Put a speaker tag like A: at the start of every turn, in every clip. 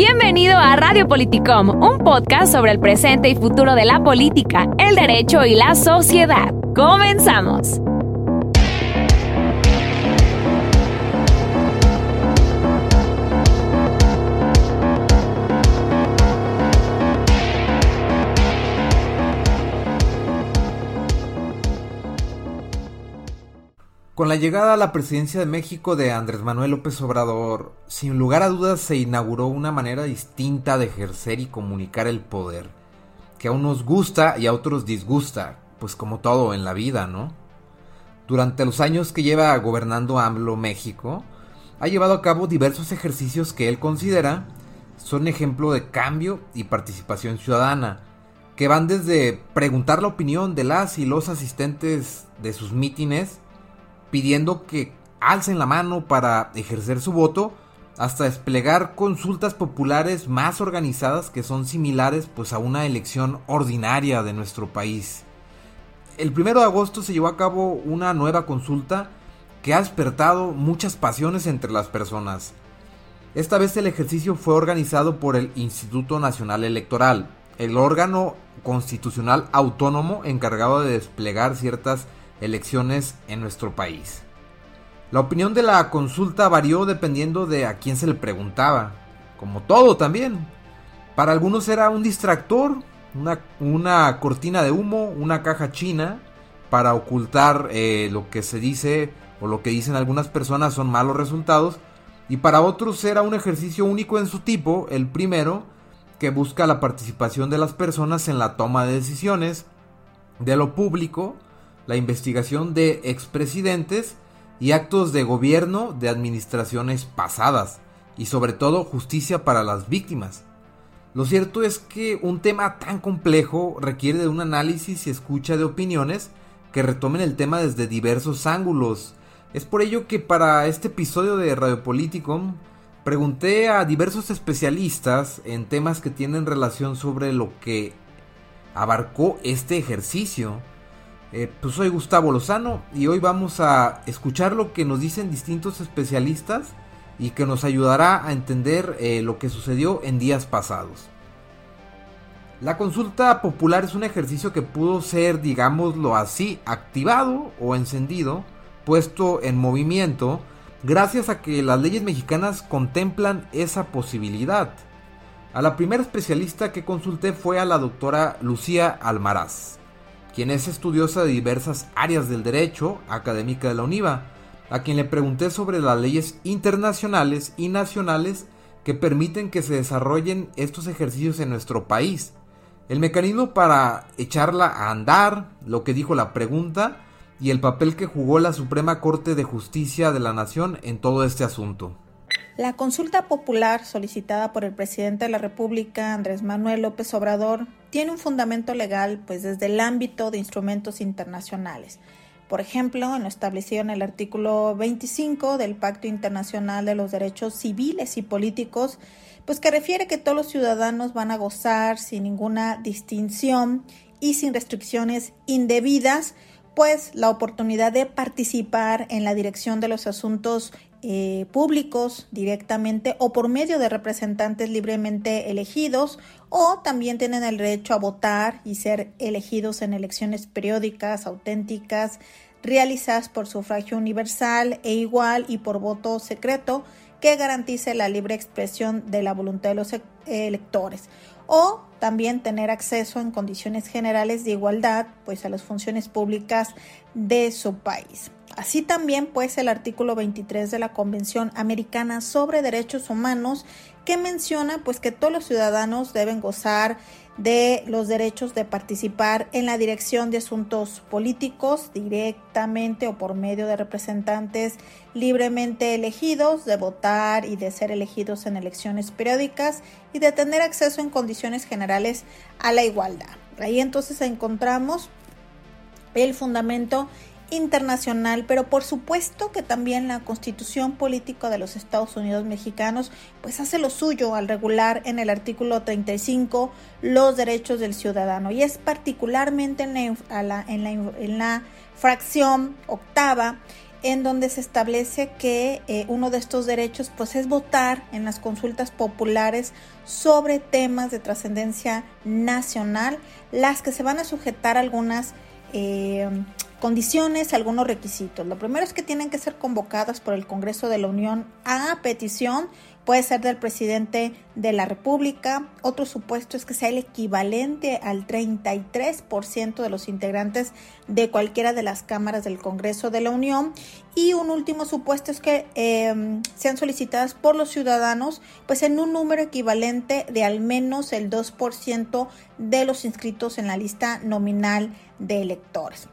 A: Bienvenido a Radio Politicom, un podcast sobre el presente y futuro de la política, el derecho y la sociedad. Comenzamos.
B: Con la llegada a la presidencia de México de Andrés Manuel López Obrador, sin lugar a dudas se inauguró una manera distinta de ejercer y comunicar el poder, que a unos gusta y a otros disgusta, pues como todo en la vida, ¿no? Durante los años que lleva gobernando AMLO México, ha llevado a cabo diversos ejercicios que él considera son ejemplo de cambio y participación ciudadana, que van desde preguntar la opinión de las y los asistentes de sus mítines, pidiendo que alcen la mano para ejercer su voto, hasta desplegar consultas populares más organizadas que son similares pues a una elección ordinaria de nuestro país. El 1 de agosto se llevó a cabo una nueva consulta que ha despertado muchas pasiones entre las personas. Esta vez el ejercicio fue organizado por el Instituto Nacional Electoral, el órgano constitucional autónomo encargado de desplegar ciertas elecciones en nuestro país. La opinión de la consulta varió dependiendo de a quién se le preguntaba, como todo también. Para algunos era un distractor, una, una cortina de humo, una caja china para ocultar eh, lo que se dice o lo que dicen algunas personas son malos resultados. Y para otros era un ejercicio único en su tipo, el primero, que busca la participación de las personas en la toma de decisiones, de lo público, la investigación de expresidentes y actos de gobierno de administraciones pasadas y sobre todo justicia para las víctimas. Lo cierto es que un tema tan complejo requiere de un análisis y escucha de opiniones que retomen el tema desde diversos ángulos. Es por ello que para este episodio de Radio Politicum pregunté a diversos especialistas en temas que tienen relación sobre lo que abarcó este ejercicio eh, pues soy Gustavo Lozano y hoy vamos a escuchar lo que nos dicen distintos especialistas y que nos ayudará a entender eh, lo que sucedió en días pasados. La consulta popular es un ejercicio que pudo ser, digámoslo así, activado o encendido, puesto en movimiento, gracias a que las leyes mexicanas contemplan esa posibilidad. A la primera especialista que consulté fue a la doctora Lucía Almaraz quien es estudiosa de diversas áreas del derecho académica de la UNIVA, a quien le pregunté sobre las leyes internacionales y nacionales que permiten que se desarrollen estos ejercicios en nuestro país, el mecanismo para echarla a andar, lo que dijo la pregunta y el papel que jugó la Suprema Corte de Justicia de la Nación en todo este asunto.
C: La consulta popular solicitada por el presidente de la República, Andrés Manuel López Obrador, tiene un fundamento legal pues desde el ámbito de instrumentos internacionales. Por ejemplo, en lo establecido en el artículo 25 del Pacto Internacional de los Derechos Civiles y Políticos, pues que refiere que todos los ciudadanos van a gozar sin ninguna distinción y sin restricciones indebidas, pues la oportunidad de participar en la dirección de los asuntos eh, públicos directamente o por medio de representantes libremente elegidos o también tienen el derecho a votar y ser elegidos en elecciones periódicas, auténticas, realizadas por sufragio universal e igual y por voto secreto que garantice la libre expresión de la voluntad de los e-, electores o también tener acceso en condiciones generales de igualdad pues a las funciones públicas de su país. Así también, pues, el artículo 23 de la Convención Americana sobre Derechos Humanos, que menciona, pues, que todos los ciudadanos deben gozar de los derechos de participar en la dirección de asuntos políticos directamente o por medio de representantes libremente elegidos, de votar y de ser elegidos en elecciones periódicas y de tener acceso en condiciones generales a la igualdad. Ahí entonces encontramos el fundamento internacional, pero por supuesto que también la Constitución Política de los Estados Unidos Mexicanos pues hace lo suyo al regular en el artículo 35 los derechos del ciudadano. Y es particularmente en la, en la, en la fracción octava en donde se establece que eh, uno de estos derechos pues es votar en las consultas populares sobre temas de trascendencia nacional, las que se van a sujetar algunas eh, condiciones, algunos requisitos. Lo primero es que tienen que ser convocadas por el Congreso de la Unión a petición puede ser del presidente de la República. Otro supuesto es que sea el equivalente al 33% de los integrantes de cualquiera de las cámaras del Congreso de la Unión. Y un último supuesto es que em, sean solicitadas por los ciudadanos, pues en un número equivalente de al menos el 2% de los inscritos en la lista nominal de electores.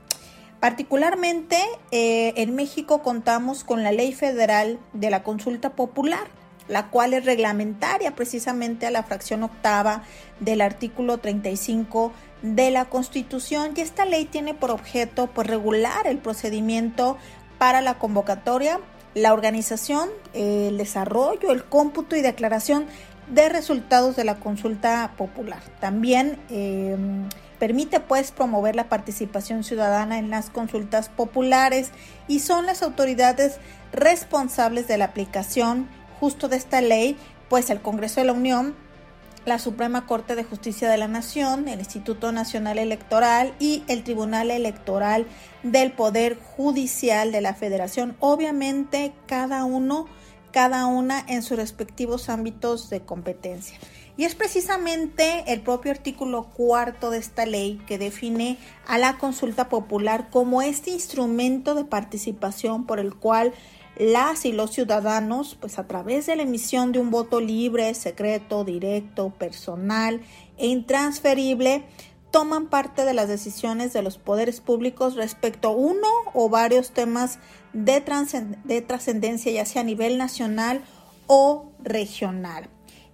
C: Particularmente eh, en México contamos con la Ley Federal de la Consulta Popular la cual es reglamentaria precisamente a la fracción octava del artículo 35 de la Constitución y esta ley tiene por objeto pues, regular el procedimiento para la convocatoria, la organización, el desarrollo, el cómputo y declaración de resultados de la consulta popular. También em, permite pues promover la participación ciudadana en las consultas populares y son las autoridades responsables de la aplicación justo de esta ley, pues el Congreso de la Unión, la Suprema Corte de Justicia de la Nación, el Instituto Nacional Electoral y el Tribunal Electoral del Poder Judicial de la Federación. Obviamente cada uno, cada una en sus respectivos ámbitos de competencia. Y es precisamente el propio artículo cuarto de esta ley que define a la consulta popular como este instrumento de participación por el cual las y los ciudadanos, pues a través de la emisión de un voto libre, secreto, directo, personal e intransferible, toman parte de las decisiones de los poderes públicos respecto a uno o varios temas de, trascendencia, ya sea a nivel nacional o regional.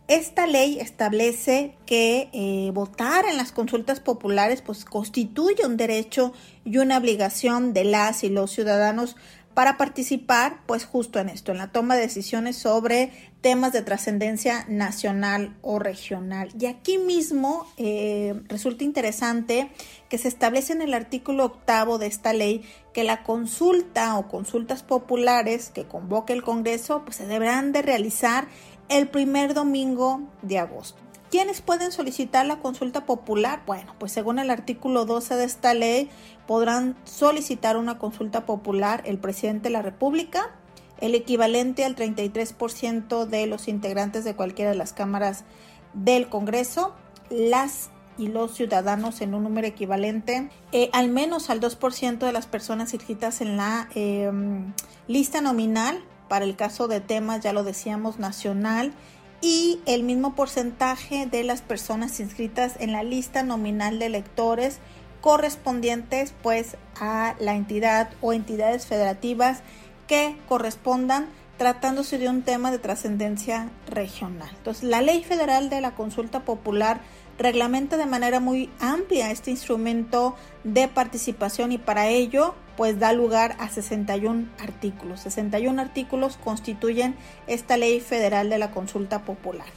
C: Esta ley establece que eh, votar en las consultas populares pues, constituye un derecho y una obligación de las y los ciudadanos para participar pues justo en esto, en la toma de decisiones sobre temas de trascendencia nacional o regional. Y aquí mismo eh, resulta interesante que se establece en el artículo octavo de esta ley que la consulta o consultas populares que convoque el Congreso pues se deberán de realizar el primer domingo de agosto. ¿Quiénes pueden solicitar la consulta popular? Bueno, pues según el artículo 12 de esta ley, podrán solicitar una consulta popular el presidente de la República, el equivalente al 33% de los integrantes de cualquiera de las cámaras del Congreso, las y los ciudadanos en un número equivalente eh, al menos al 2% de las personas inscritas en la em, lista nominal para el caso de temas, ya lo decíamos, nacional y el mismo porcentaje de las personas inscritas en la lista nominal de electores correspondientes pues a la entidad o entidades federativas que correspondan tratándose de un tema de trascendencia regional. Entonces, la Ley Federal de la Consulta Popular reglamenta de manera muy amplia este instrumento de participación y para ello pues da lugar a 61 artículos. 61 artículos constituyen esta ley federal de la consulta popular.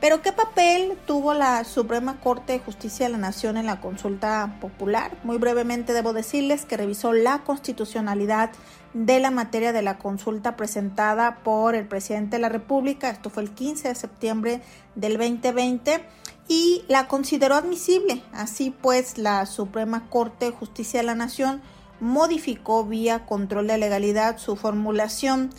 C: Pero ¿qué papel tuvo la Suprema Corte de Justicia de la Nación en la consulta popular? Muy brevemente debo decirles que revisó la constitucionalidad de la materia de la consulta presentada por el presidente de la República, esto fue el 15 de septiembre del 2020, y la consideró admisible. Así pues, la Suprema Corte de Justicia de la Nación modificó vía control de legalidad su formulación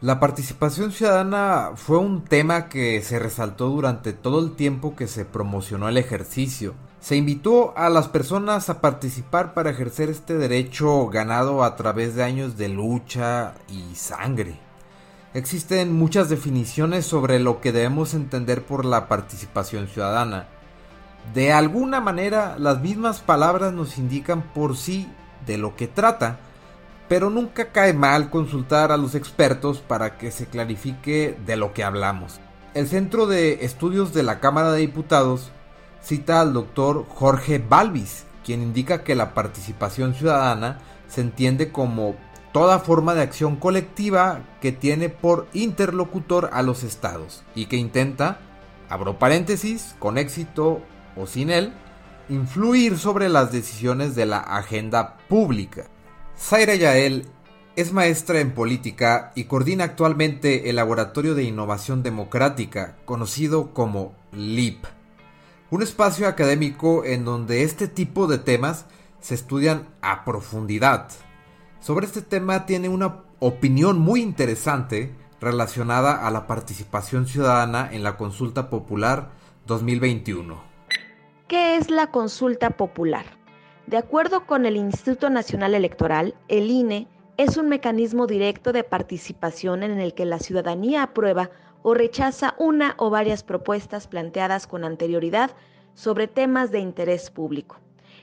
B: la participación ciudadana fue un tema que se resaltó durante todo el tiempo que se promocionó el ejercicio. Se invitó a las personas a participar para ejercer este derecho ganado a través de años de lucha y sangre. Existen muchas definiciones sobre lo que debemos entender por la participación ciudadana. De alguna manera, las mismas palabras nos indican por sí de lo que trata, pero nunca cae mal consultar a los expertos para que se clarifique de lo que hablamos. El Centro de Estudios de la Cámara de Diputados cita al doctor Jorge Balvis, quien indica que la participación ciudadana se entiende como toda forma de acción colectiva que tiene por interlocutor a los estados y que intenta, abro paréntesis, con éxito o sin él, influir sobre las decisiones de la agenda pública. Zaira Yael es maestra en política y coordina actualmente el Laboratorio de Innovación Democrática, conocido como LIP, un espacio académico en donde este tipo de temas se estudian a profundidad. Sobre este tema tiene una opinión muy interesante relacionada a la participación ciudadana en la consulta popular 2021.
D: ¿Qué es la consulta popular? De acuerdo con el Instituto Nacional Electoral, el INE es un mecanismo directo de participación en el que la ciudadanía aprueba o rechaza una o varias propuestas planteadas con anterioridad sobre temas de interés público.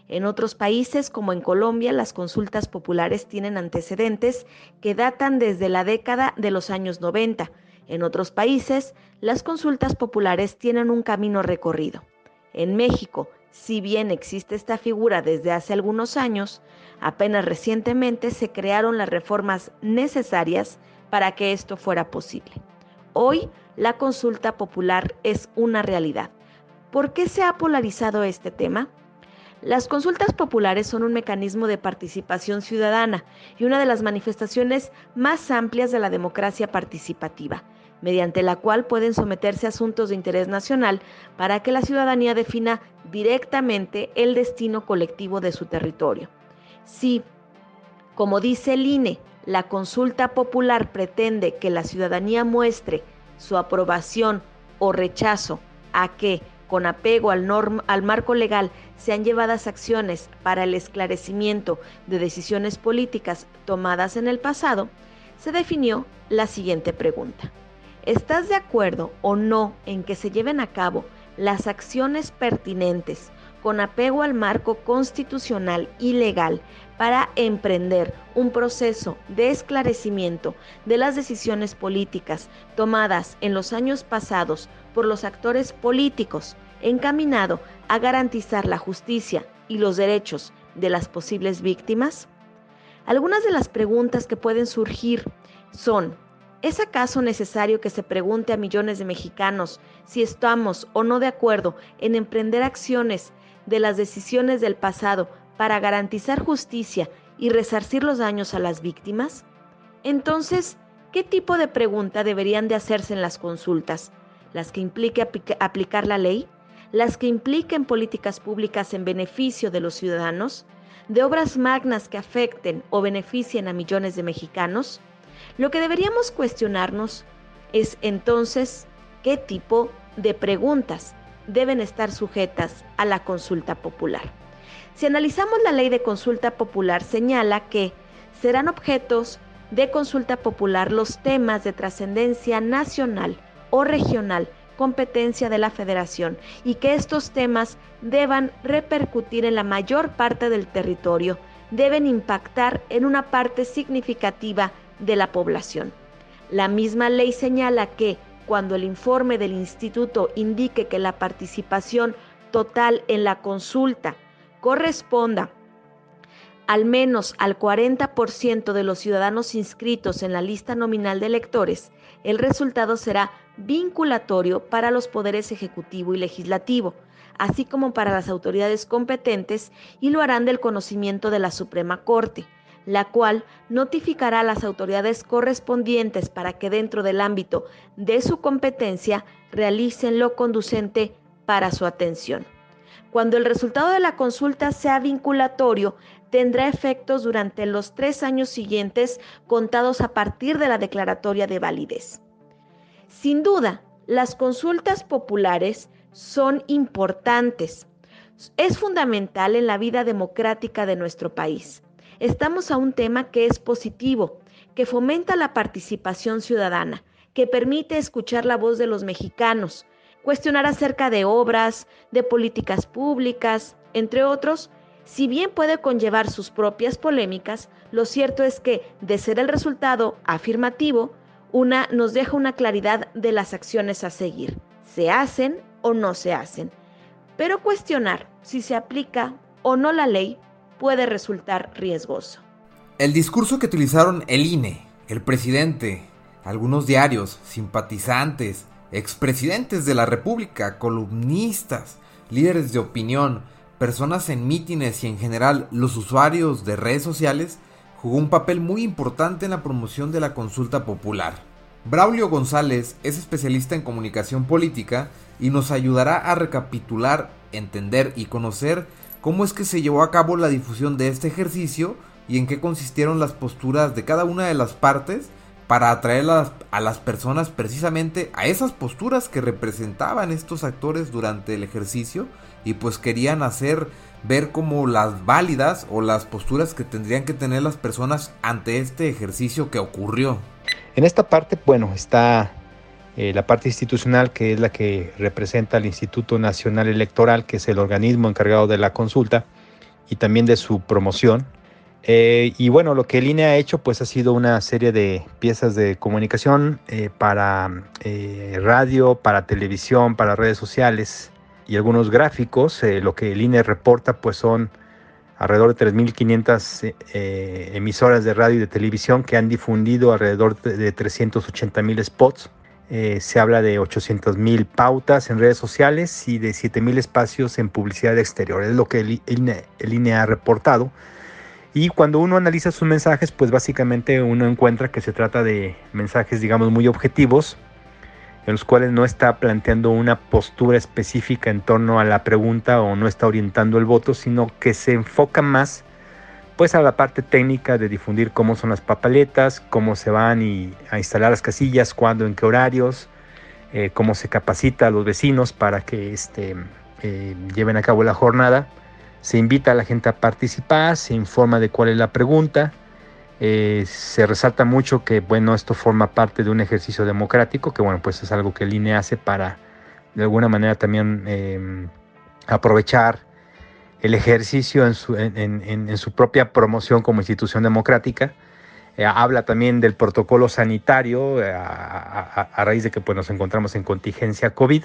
D: En otros países, como en Colombia, las consultas populares tienen antecedentes que datan desde la década de los años 90. En otros países, las consultas populares tienen un camino recorrido. En México, si bien existe esta figura desde hace algunos años, apenas recientemente se crearon las reformas necesarias para que esto fuera posible. Hoy la consulta popular es una realidad. ¿Por qué se ha polarizado este tema? Las consultas populares son un mecanismo de participación ciudadana y una de las manifestaciones más amplias de la democracia participativa mediante la cual pueden someterse asuntos de interés nacional para que la ciudadanía defina directamente el destino colectivo de su territorio. Si, como dice el INE, la consulta popular pretende que la ciudadanía muestre su aprobación o rechazo a que, con apego al, marco legal, sean llevadas acciones para el esclarecimiento de decisiones políticas tomadas en el pasado, se definió la siguiente pregunta. ¿Estás de acuerdo o no en que se lleven a cabo las acciones pertinentes con apego al marco constitucional y legal para emprender un proceso de esclarecimiento de las decisiones políticas tomadas en los años pasados por los actores políticos encaminado a garantizar la justicia y los derechos de las posibles víctimas? Algunas de las preguntas que pueden surgir son, ¿Es acaso necesario que se pregunte a millones de mexicanos si estamos o no de acuerdo en emprender acciones de las decisiones del pasado para garantizar justicia y resarcir los daños a las víctimas? Entonces, ¿qué tipo de pregunta deberían de hacerse en las consultas? ¿Las que implique aplicar la ley? ¿Las que impliquen políticas públicas en beneficio de los ciudadanos? ¿De obras magnas que afecten o beneficien a millones de mexicanos? Lo que deberíamos cuestionarnos es entonces qué tipo de preguntas deben estar sujetas a la consulta popular. Si analizamos la ley de consulta popular, señala que serán objetos de consulta popular los temas de trascendencia nacional o regional, competencia de la federación, y que estos temas deban repercutir en la mayor parte del territorio, deben impactar en una parte significativa de la población. La misma ley señala que cuando el informe del instituto indique que la participación total en la consulta corresponda al menos al 40% de los ciudadanos inscritos en la lista nominal de electores, el resultado será vinculatorio para los poderes ejecutivo y legislativo, así como para las autoridades competentes y lo harán del conocimiento de la Suprema Corte la cual notificará a las autoridades correspondientes para que dentro del ámbito de su competencia realicen lo conducente para su atención. Cuando el resultado de la consulta sea vinculatorio, tendrá efectos durante los tres años siguientes contados a partir de la declaratoria de validez. Sin duda, las consultas populares son importantes. Es fundamental en la vida democrática de nuestro país estamos a un tema que es positivo, que fomenta la participación ciudadana, que permite escuchar la voz de los mexicanos, cuestionar acerca de obras, de políticas públicas, entre otros, si bien puede conllevar sus propias polémicas, lo cierto es que, de ser el resultado afirmativo, una nos deja una claridad de las acciones a seguir. ¿Se hacen o no se hacen? Pero cuestionar si se aplica o no la ley puede resultar riesgoso.
B: El discurso que utilizaron el INE, el presidente, algunos diarios, simpatizantes, expresidentes de la República, columnistas, líderes de opinión, personas en mítines y en general los usuarios de redes sociales jugó un papel muy importante en la promoción de la consulta popular. Braulio González es especialista en comunicación política y nos ayudará a recapitular, entender y conocer cómo es que se llevó a cabo la difusión de este ejercicio y en qué consistieron las posturas de cada una de las partes para atraer a las, personas precisamente a esas posturas que representaban estos actores durante el ejercicio y pues querían hacer ver como las válidas o las posturas que tendrían que tener las personas ante este ejercicio que ocurrió.
E: En esta parte, bueno, está eh, la parte institucional que es la que representa al Instituto Nacional Electoral, que es el organismo encargado de la consulta y también de su promoción. Eh, y bueno, lo que INE ha hecho pues ha sido una serie de piezas de comunicación eh, para radio, para televisión, para redes sociales y algunos gráficos. lo que INE reporta pues son alrededor de 3.500 emisoras de radio y de televisión que han difundido alrededor de 380.000 spots eh, se habla de 800 mil pautas en redes sociales y de 7 mil espacios en publicidad exterior. Es lo que el, INE ha reportado. Y cuando uno analiza sus mensajes, pues básicamente uno encuentra que se trata de mensajes, digamos, muy objetivos, en los cuales no está planteando una postura específica en torno a la pregunta o no está orientando el voto, sino que se enfoca más pues a la parte técnica de difundir cómo son las papaletas, cómo se van a instalar las casillas, cuándo, en qué horarios, eh, cómo se capacita a los vecinos para que este, eh, lleven a cabo la jornada. Se invita a la gente a participar, se informa de cuál es la pregunta. Eh, se resalta mucho que bueno, esto forma parte de un ejercicio democrático, que bueno, pues es algo que el INE hace para de alguna manera también aprovechar el ejercicio en su, propia promoción como institución democrática. Eh, habla también del protocolo sanitario eh, a, raíz de que pues, nos encontramos en contingencia COVID.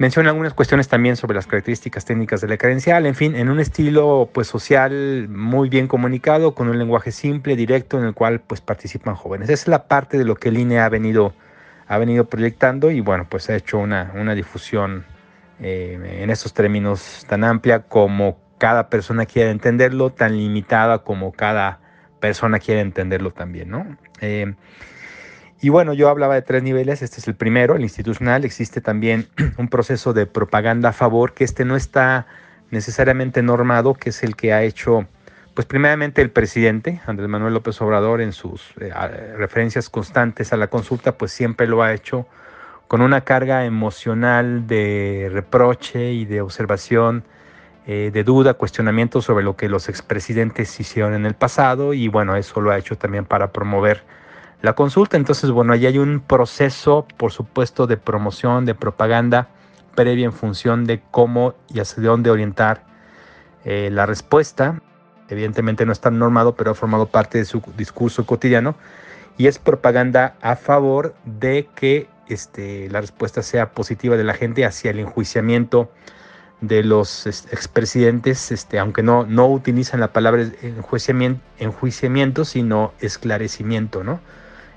E: Menciona algunas cuestiones también sobre las características técnicas de la credencial, en fin, en un estilo pues social muy bien comunicado, con un lenguaje simple, directo, en el cual pues participan jóvenes. Esa es la parte de lo que el INE ha venido, ha venido proyectando y bueno, pues ha hecho una, una difusión eh, en estos términos tan amplia como cada persona quiere entenderlo, tan limitada como cada persona quiere entenderlo también, ¿no? Eh, y bueno, yo hablaba de tres niveles, este es el primero, el institucional, existe también un proceso de propaganda a favor, que este no está necesariamente normado, que es el que ha hecho, pues primeramente el presidente, Andrés Manuel López Obrador, en sus eh, referencias constantes a la consulta, pues siempre lo ha hecho con una carga emocional de reproche y de observación, eh, de duda, cuestionamiento sobre lo que los expresidentes hicieron en el pasado y bueno, eso lo ha hecho también para promover la consulta. Entonces, bueno, ahí hay un proceso, por supuesto, de promoción, de propaganda previa en función de cómo y hacia dónde orientar eh, la respuesta. Evidentemente no está normado, pero ha formado parte de su discurso cotidiano y es propaganda a favor de que este, la respuesta sea positiva de la gente hacia el enjuiciamiento de los expresidentes, este, aunque no, no utilizan la palabra enjuiciamiento, enjuiciamiento, sino esclarecimiento, ¿no?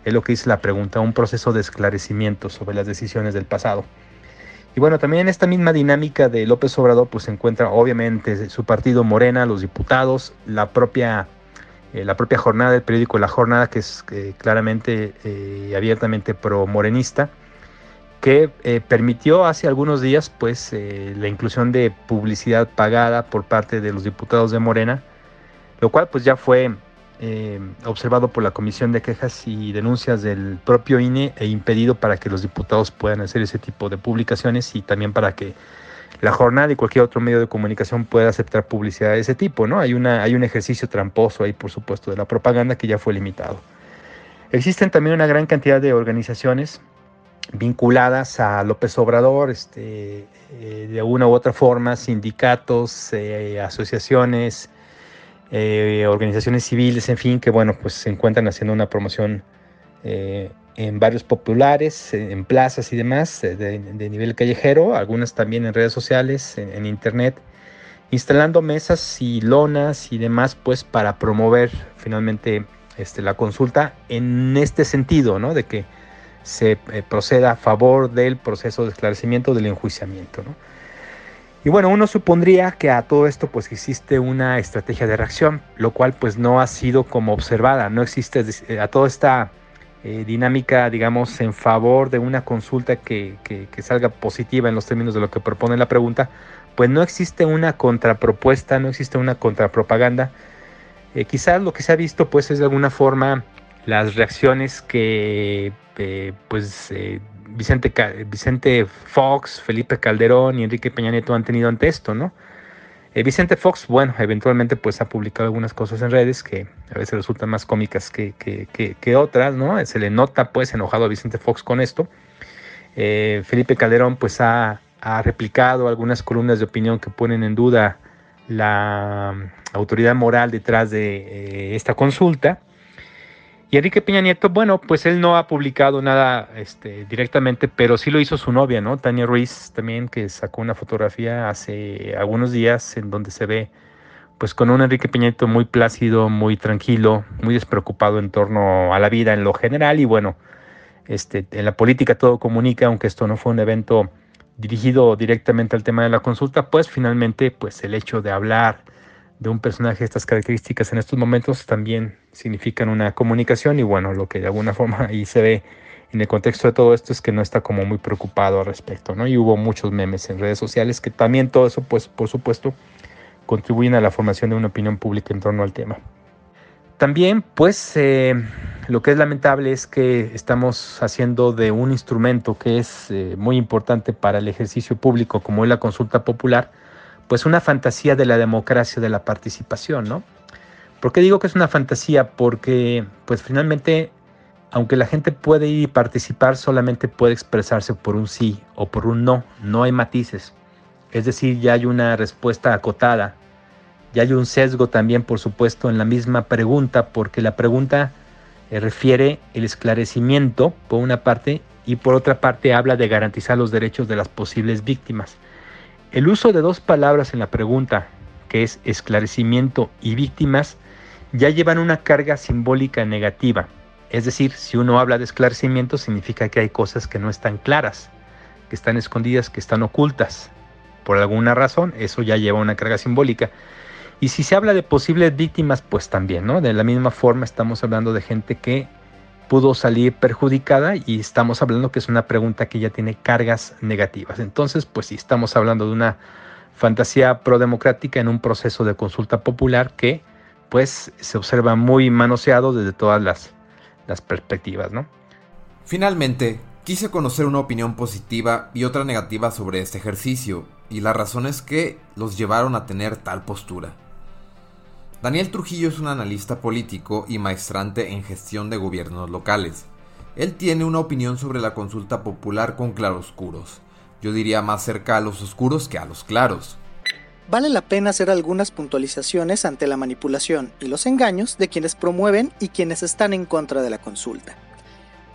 E: Es lo que dice la pregunta, un proceso de esclarecimiento sobre las decisiones del pasado. Y bueno, también en esta misma dinámica de López Obrador, pues se encuentra obviamente su partido Morena, los diputados, la propia eh, la propia jornada del periódico La Jornada, que es eh, claramente eh, abiertamente pro-morenista, que permitió hace algunos días pues, la inclusión de publicidad pagada por parte de los diputados de Morena, lo cual pues ya fue observado por la Comisión de Quejas y Denuncias del propio INE e impedido para que los diputados puedan hacer ese tipo de publicaciones y también para que la jornada y cualquier otro medio de comunicación puede aceptar publicidad de ese tipo, ¿no? Hay, una, un ejercicio tramposo ahí, por supuesto, de la propaganda que ya fue limitado. Existen también una gran cantidad de organizaciones vinculadas a López Obrador, este, eh, de una u otra forma, sindicatos, eh, asociaciones, eh, organizaciones civiles, en fin, que bueno, pues se encuentran haciendo una promoción en varios populares, en plazas y demás, eh, de, nivel callejero, algunas también en redes sociales, en, internet, instalando mesas y lonas y demás, pues para promover finalmente este, la consulta en este sentido, ¿no? De que se eh, proceda a favor del proceso de esclarecimiento del enjuiciamiento, ¿no? Y bueno, uno supondría que a todo esto pues existe una estrategia de reacción, lo cual pues no ha sido como observada, no existe a toda esta eh, dinámica, digamos, en favor de una consulta que, salga positiva en los términos de lo que propone la pregunta, pues no existe una contrapropuesta, no existe una contrapropaganda. Eh, quizás lo que se ha visto pues es de alguna forma las reacciones que eh, pues eh, Vicente, Vicente Fox, Felipe Calderón y Enrique Peña Nieto han tenido ante esto, ¿no? Eh, Vicente Fox, bueno, eventualmente pues ha publicado algunas cosas en redes que a veces resultan más cómicas que, que, otras, ¿no? Se le nota pues enojado a Vicente Fox con esto. Eh, Felipe Calderón pues ha, replicado algunas columnas de opinión que ponen en duda la autoridad moral detrás de eh, esta consulta. Y Enrique Peña Nieto, bueno, pues él no ha publicado nada este, directamente, pero sí lo hizo su novia, ¿no? Tania Ruiz también, que sacó una fotografía hace algunos días en donde se ve pues con un Enrique Peña Nieto muy plácido, muy tranquilo, muy despreocupado en torno a la vida en lo general y bueno, este, en la política todo comunica, aunque esto no fue un evento dirigido directamente al tema de la consulta, pues finalmente pues el hecho de hablar de un personaje estas características en estos momentos también significan una comunicación y bueno, lo que de alguna forma ahí se ve en el contexto de todo esto es que no está como muy preocupado al respecto, ¿no? Y hubo muchos memes en redes sociales que también todo eso, pues por supuesto, contribuyen a la formación de una opinión pública en torno al tema. También, pues, eh, lo que es lamentable es que estamos haciendo de un instrumento que es eh, muy importante para el ejercicio público, como es la consulta popular, pues una fantasía de la democracia, de la participación, ¿no? ¿Por qué digo que es una fantasía? Porque pues finalmente, aunque la gente puede ir y participar, solamente puede expresarse por un sí o por un no, no hay matices. Es decir, ya hay una respuesta acotada, ya hay un sesgo también, por supuesto, en la misma pregunta, porque la pregunta eh, refiere el esclarecimiento, por una parte, y por otra parte habla de garantizar los derechos de las posibles víctimas. El uso de dos palabras en la pregunta, que es esclarecimiento y víctimas, ya llevan una carga simbólica negativa. Es decir, si uno habla de esclarecimiento significa que hay cosas que no están claras, que están escondidas, que están ocultas. Por alguna razón, eso ya lleva una carga simbólica. Y si se habla de posibles víctimas, pues también, ¿no? De la misma forma estamos hablando de gente que pudo salir perjudicada y estamos hablando que es una pregunta que ya tiene cargas negativas. Entonces, pues si estamos hablando de una fantasía prodemocrática en un proceso de consulta popular que pues se observa muy manoseado desde todas las, las perspectivas, ¿no?
B: Finalmente, quise conocer una opinión positiva y otra negativa sobre este ejercicio y las razones que los llevaron a tener tal postura. Daniel Trujillo es un analista político y maestrante en gestión de gobiernos locales. Él tiene una opinión sobre la consulta popular con claroscuros. Yo diría más cerca a los oscuros que a los claros.
F: Vale la pena hacer algunas puntualizaciones ante la manipulación y los engaños de quienes promueven y quienes están en contra de la consulta.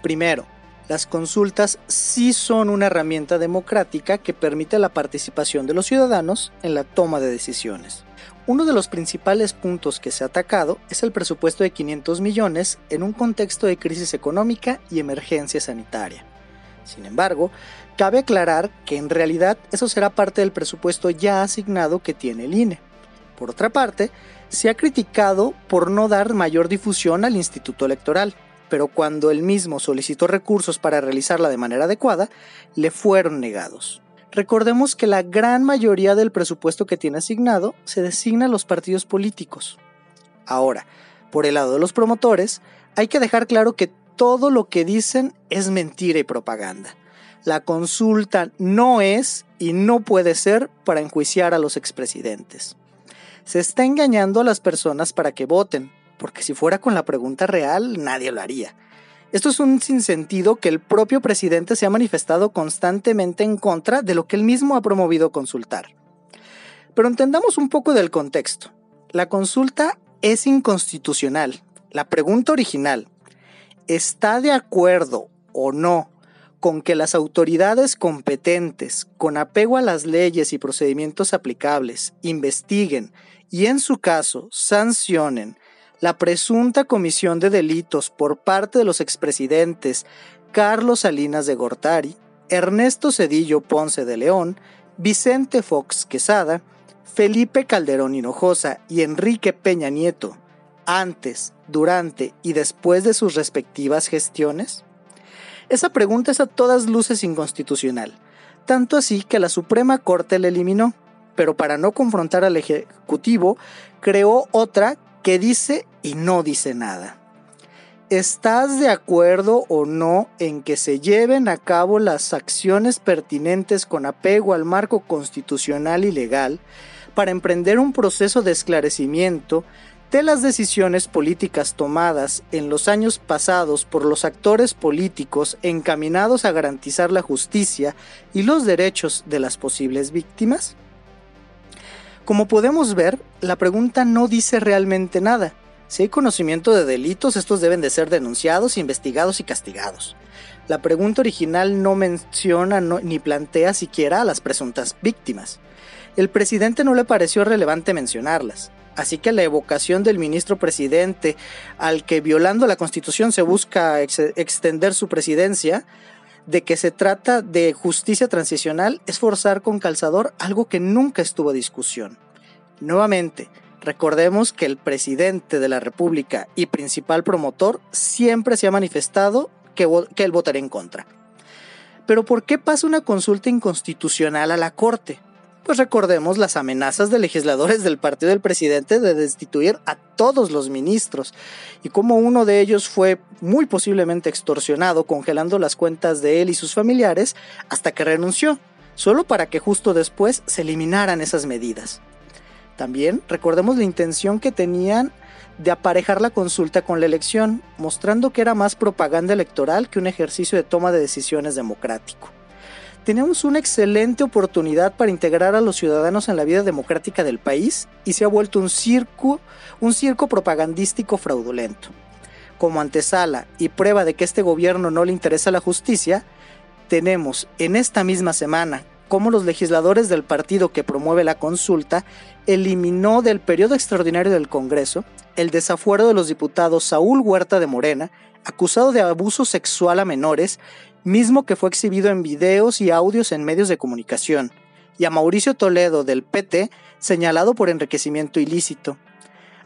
F: Primero, las consultas sí son una herramienta democrática que permite la participación de los ciudadanos en la toma de decisiones. Uno de los principales puntos que se ha atacado es el presupuesto de 500 millones en un contexto de crisis económica y emergencia sanitaria. Sin embargo, cabe aclarar que en realidad eso será parte del presupuesto ya asignado que tiene el INE. Por otra parte, se ha criticado por no dar mayor difusión al Instituto Electoral, pero cuando el mismo solicitó recursos para realizarla de manera adecuada, le fueron negados. Recordemos que la gran mayoría del presupuesto que tiene asignado se designa a los partidos políticos. Ahora, por el lado de los promotores, hay que dejar claro que todo lo que dicen es mentira y propaganda. La consulta no es y no puede ser para enjuiciar a los expresidentes. Se está engañando a las personas para que voten, porque si fuera con la pregunta real nadie lo haría. Esto es un sinsentido que el propio presidente se ha manifestado constantemente en contra de lo que él mismo ha promovido consultar. Pero entendamos un poco del contexto. La consulta es inconstitucional. La pregunta original, ¿está de acuerdo o no con que las autoridades competentes, con apego a las leyes y procedimientos aplicables, investiguen y en su caso sancionen la presunta comisión de delitos por parte de los expresidentes Carlos Salinas de Gortari, Ernesto Cedillo Ponce de León, Vicente Fox Quesada, Felipe Calderón Hinojosa y Enrique Peña Nieto, antes, durante y después de sus respectivas gestiones? Esa pregunta es a todas luces inconstitucional, tanto así que la Suprema Corte la eliminó, pero para no confrontar al Ejecutivo, creó otra que dice y no dice nada. ¿Estás de acuerdo o no en que se lleven a cabo las acciones pertinentes con apego al marco constitucional y legal para emprender un proceso de esclarecimiento de las decisiones políticas tomadas en los años pasados por los actores políticos encaminados a garantizar la justicia y los derechos de las posibles víctimas? Como podemos ver, la pregunta no dice realmente nada si hay conocimiento de delitos, estos deben de ser denunciados, investigados y castigados. La pregunta original no menciona ni plantea siquiera a las presuntas víctimas. El presidente no le pareció relevante mencionarlas. Así que la evocación del ministro presidente al que violando la constitución se busca extender su presidencia, de que se trata de justicia transicional, es forzar con calzador algo que nunca estuvo a discusión. Nuevamente, Recordemos que el presidente de la República y principal promotor siempre se ha manifestado que, que él votaría en contra. Pero ¿por qué pasa una consulta inconstitucional a la Corte? Pues recordemos las amenazas de legisladores del partido del presidente de destituir a todos los ministros y cómo uno de ellos fue muy posiblemente extorsionado congelando las cuentas de él y sus familiares hasta que renunció, solo para que justo después se eliminaran esas medidas. También recordemos la intención que tenían de aparejar la consulta con la elección, mostrando que era más propaganda electoral que un ejercicio de toma de decisiones democrático. Tenemos una excelente oportunidad para integrar a los ciudadanos en la vida democrática del país y se ha vuelto un circo, un circo propagandístico fraudulento. Como antesala y prueba de que este gobierno no le interesa la justicia, tenemos en esta misma semana cómo los legisladores del partido que promueve la consulta eliminó del periodo extraordinario del Congreso el desafuero de los diputados Saúl Huerta de Morena, acusado de abuso sexual a menores, mismo que fue exhibido en videos y audios en medios de comunicación, y a Mauricio Toledo del PT, señalado por enriquecimiento ilícito.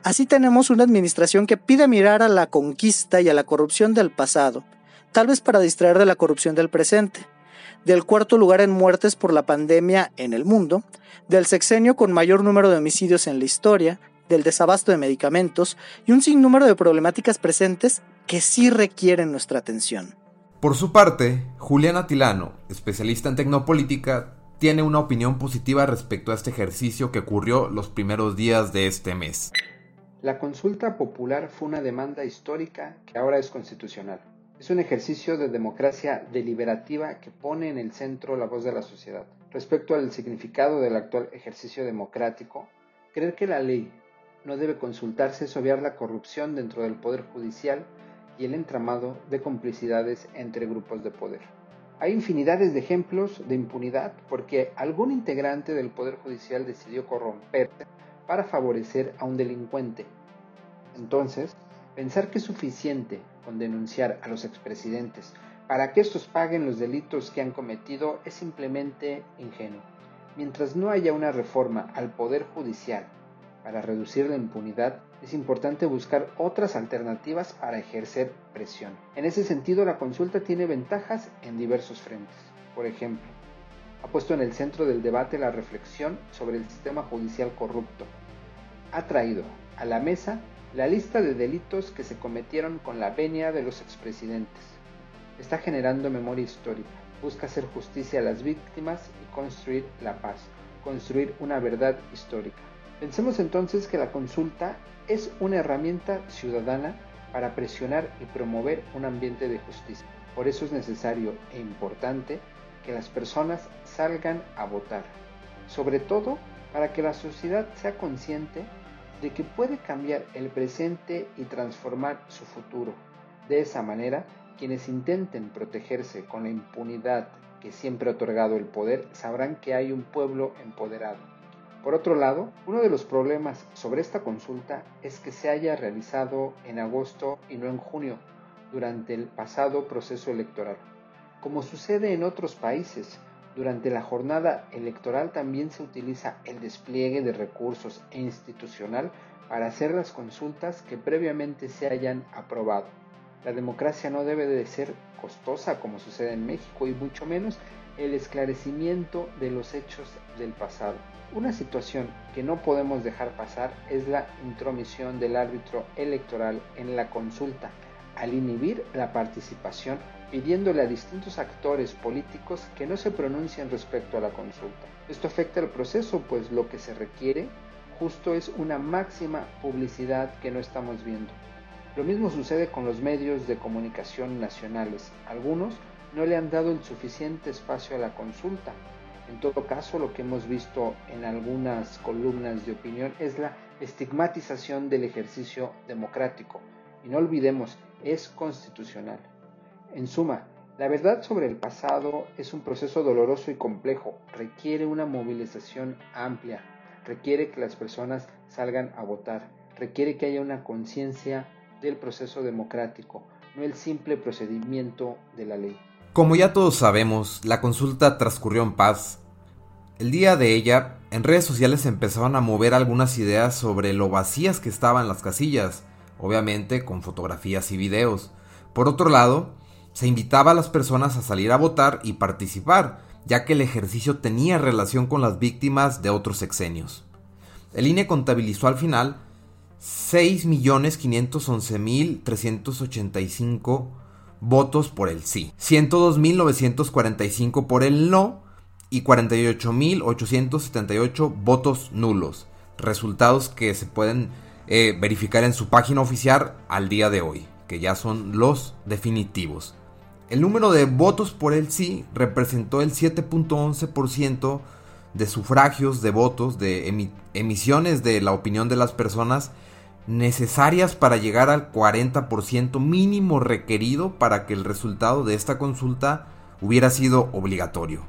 F: Así tenemos una administración que pide mirar a la conquista y a la corrupción del pasado, tal vez para distraer de la corrupción del presente del cuarto lugar en muertes por la pandemia en el mundo, del sexenio con mayor número de homicidios en la historia, del desabasto de medicamentos y un sinnúmero de problemáticas presentes que sí requieren nuestra atención.
B: Por su parte, Juliana Tilano, especialista en tecnopolítica, tiene una opinión positiva respecto a este ejercicio que ocurrió los primeros días de este mes.
G: La consulta popular fue una demanda histórica que ahora es constitucional. Es un ejercicio de democracia deliberativa que pone en el centro la voz de la sociedad. Respecto al significado del actual ejercicio democrático, creer que la ley no debe consultarse es obviar la corrupción dentro del Poder Judicial y el entramado de complicidades entre grupos de poder. Hay infinidades de ejemplos de impunidad porque algún integrante del Poder Judicial decidió corromperse para favorecer a un delincuente. Entonces, pensar que es suficiente con denunciar a los expresidentes para que estos paguen los delitos que han cometido es simplemente ingenuo. Mientras no haya una reforma al Poder Judicial para reducir la impunidad, es importante buscar otras alternativas para ejercer presión. En ese sentido, la consulta tiene ventajas en diversos frentes. Por ejemplo, ha puesto en el centro del debate la reflexión sobre el sistema judicial corrupto. Ha traído a la mesa la lista de delitos que se cometieron con la venia de los expresidentes. Está generando memoria histórica, busca hacer justicia a las víctimas y construir la paz, construir una verdad histórica. Pensemos entonces que la consulta es una herramienta ciudadana para presionar y promover un ambiente de justicia. Por eso es necesario e importante que las personas salgan a votar, sobre todo para que la sociedad sea consciente de que puede cambiar el presente y transformar su futuro. De esa manera, quienes intenten protegerse con la impunidad que siempre ha otorgado el poder sabrán que hay un pueblo empoderado. Por otro lado, uno de los problemas sobre esta consulta es que se haya realizado en agosto y no en junio, durante el pasado proceso electoral. Como sucede en otros países, Durante la jornada electoral también se utiliza el despliegue de recursos e institucional para hacer las consultas que previamente se hayan aprobado. La democracia no debe de ser costosa como sucede en México y mucho menos el esclarecimiento de los hechos del pasado. Una situación que no podemos dejar pasar es la intromisión del árbitro electoral en la consulta, al inhibir la participación pidiéndole a distintos actores políticos que no se pronuncien respecto a la consulta. Esto afecta al proceso, pues lo que se requiere justo es una máxima publicidad que no estamos viendo. Lo mismo sucede con los medios de comunicación nacionales. Algunos no le han dado el suficiente espacio a la consulta. En todo caso, lo que hemos visto en algunas columnas de opinión es la estigmatización del ejercicio democrático. Y no olvidemos, es constitucional. En suma, la verdad sobre el pasado es un proceso doloroso y complejo, requiere una movilización amplia, requiere que las personas salgan a votar, requiere que haya una conciencia del proceso democrático, no el simple procedimiento de la ley.
B: Como ya todos sabemos, la consulta transcurrió en paz. El día de ella, en redes sociales empezaron a mover algunas ideas sobre lo vacías que estaban las casillas, obviamente con fotografías y videos. Por otro lado, se invitaba a las personas a salir a votar y participar, ya que el ejercicio tenía relación con las víctimas de otros sexenios. El INE contabilizó al final 6.511.385 votos por el sí, 102.945 por el no y 48.878 votos nulos, resultados que se pueden eh, verificar en su página oficial al día de hoy, que ya son los definitivos. El número de votos por el sí representó el 7.11% de sufragios, de votos, de emisiones de la opinión de las personas necesarias para llegar al 40% mínimo requerido para que el resultado de esta consulta hubiera sido obligatorio.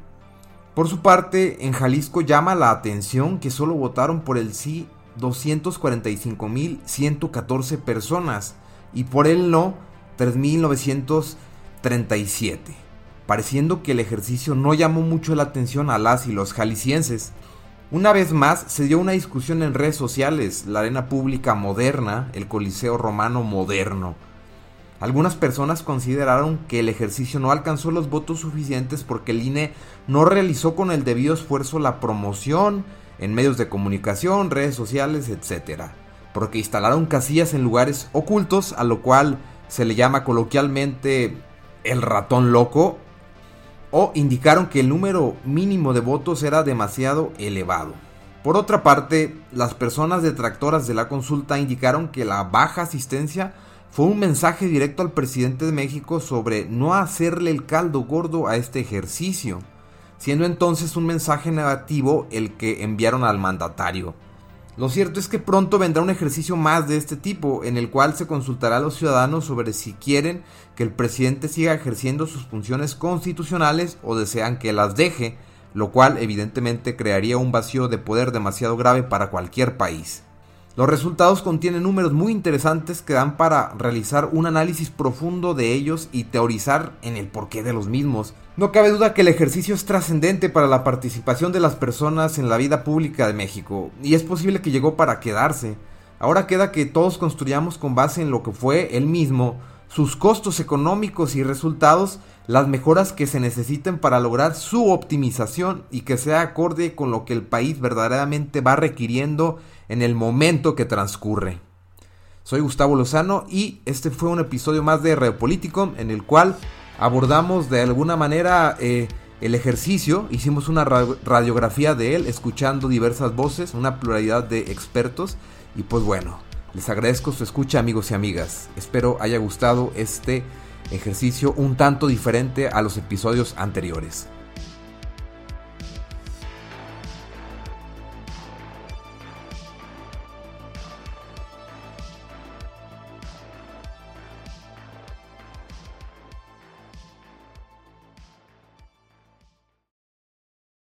B: Por su parte, en Jalisco llama la atención que solo votaron por el sí 245.114 personas y por el no 3.900 37, pareciendo que el ejercicio no llamó mucho la atención a las y los jaliscienses. Una vez más se dio una discusión en redes sociales, la arena pública moderna, el Coliseo Romano moderno. Algunas personas consideraron que el ejercicio no alcanzó los votos suficientes porque el INE no realizó con el debido esfuerzo la promoción en medios de comunicación, redes sociales, etc. Porque instalaron casillas en lugares ocultos, a lo cual se le llama coloquialmente el ratón loco o indicaron que el número mínimo de votos era demasiado elevado. Por otra parte, las personas detractoras de la consulta indicaron que la baja asistencia fue un mensaje directo al presidente de México sobre no hacerle el caldo gordo a este ejercicio, siendo entonces un mensaje negativo el que enviaron al mandatario. Lo cierto es que pronto vendrá un ejercicio más de este tipo, en el cual se consultará a los ciudadanos sobre si quieren que el presidente siga ejerciendo sus funciones constitucionales o desean que las deje, lo cual evidentemente crearía un vacío de poder demasiado grave para cualquier país. Los resultados contienen números muy interesantes que dan para realizar un análisis profundo de ellos y teorizar en el porqué de los mismos. No cabe duda que el ejercicio es trascendente para la participación de las personas en la vida pública de México, y es posible que llegó para quedarse. Ahora queda que todos construyamos con base en lo que fue él mismo, sus costos económicos y resultados, las mejoras que se necesiten para lograr su optimización y que sea acorde con lo que el país verdaderamente va requiriendo en el momento que transcurre. Soy Gustavo Lozano y este fue un episodio más de Reopolítico en el cual abordamos de alguna manera eh, el ejercicio, hicimos una radiografía de él, escuchando diversas voces, una pluralidad de expertos y pues bueno, les agradezco su escucha amigos y amigas. Espero haya gustado este ejercicio un tanto diferente a los episodios anteriores.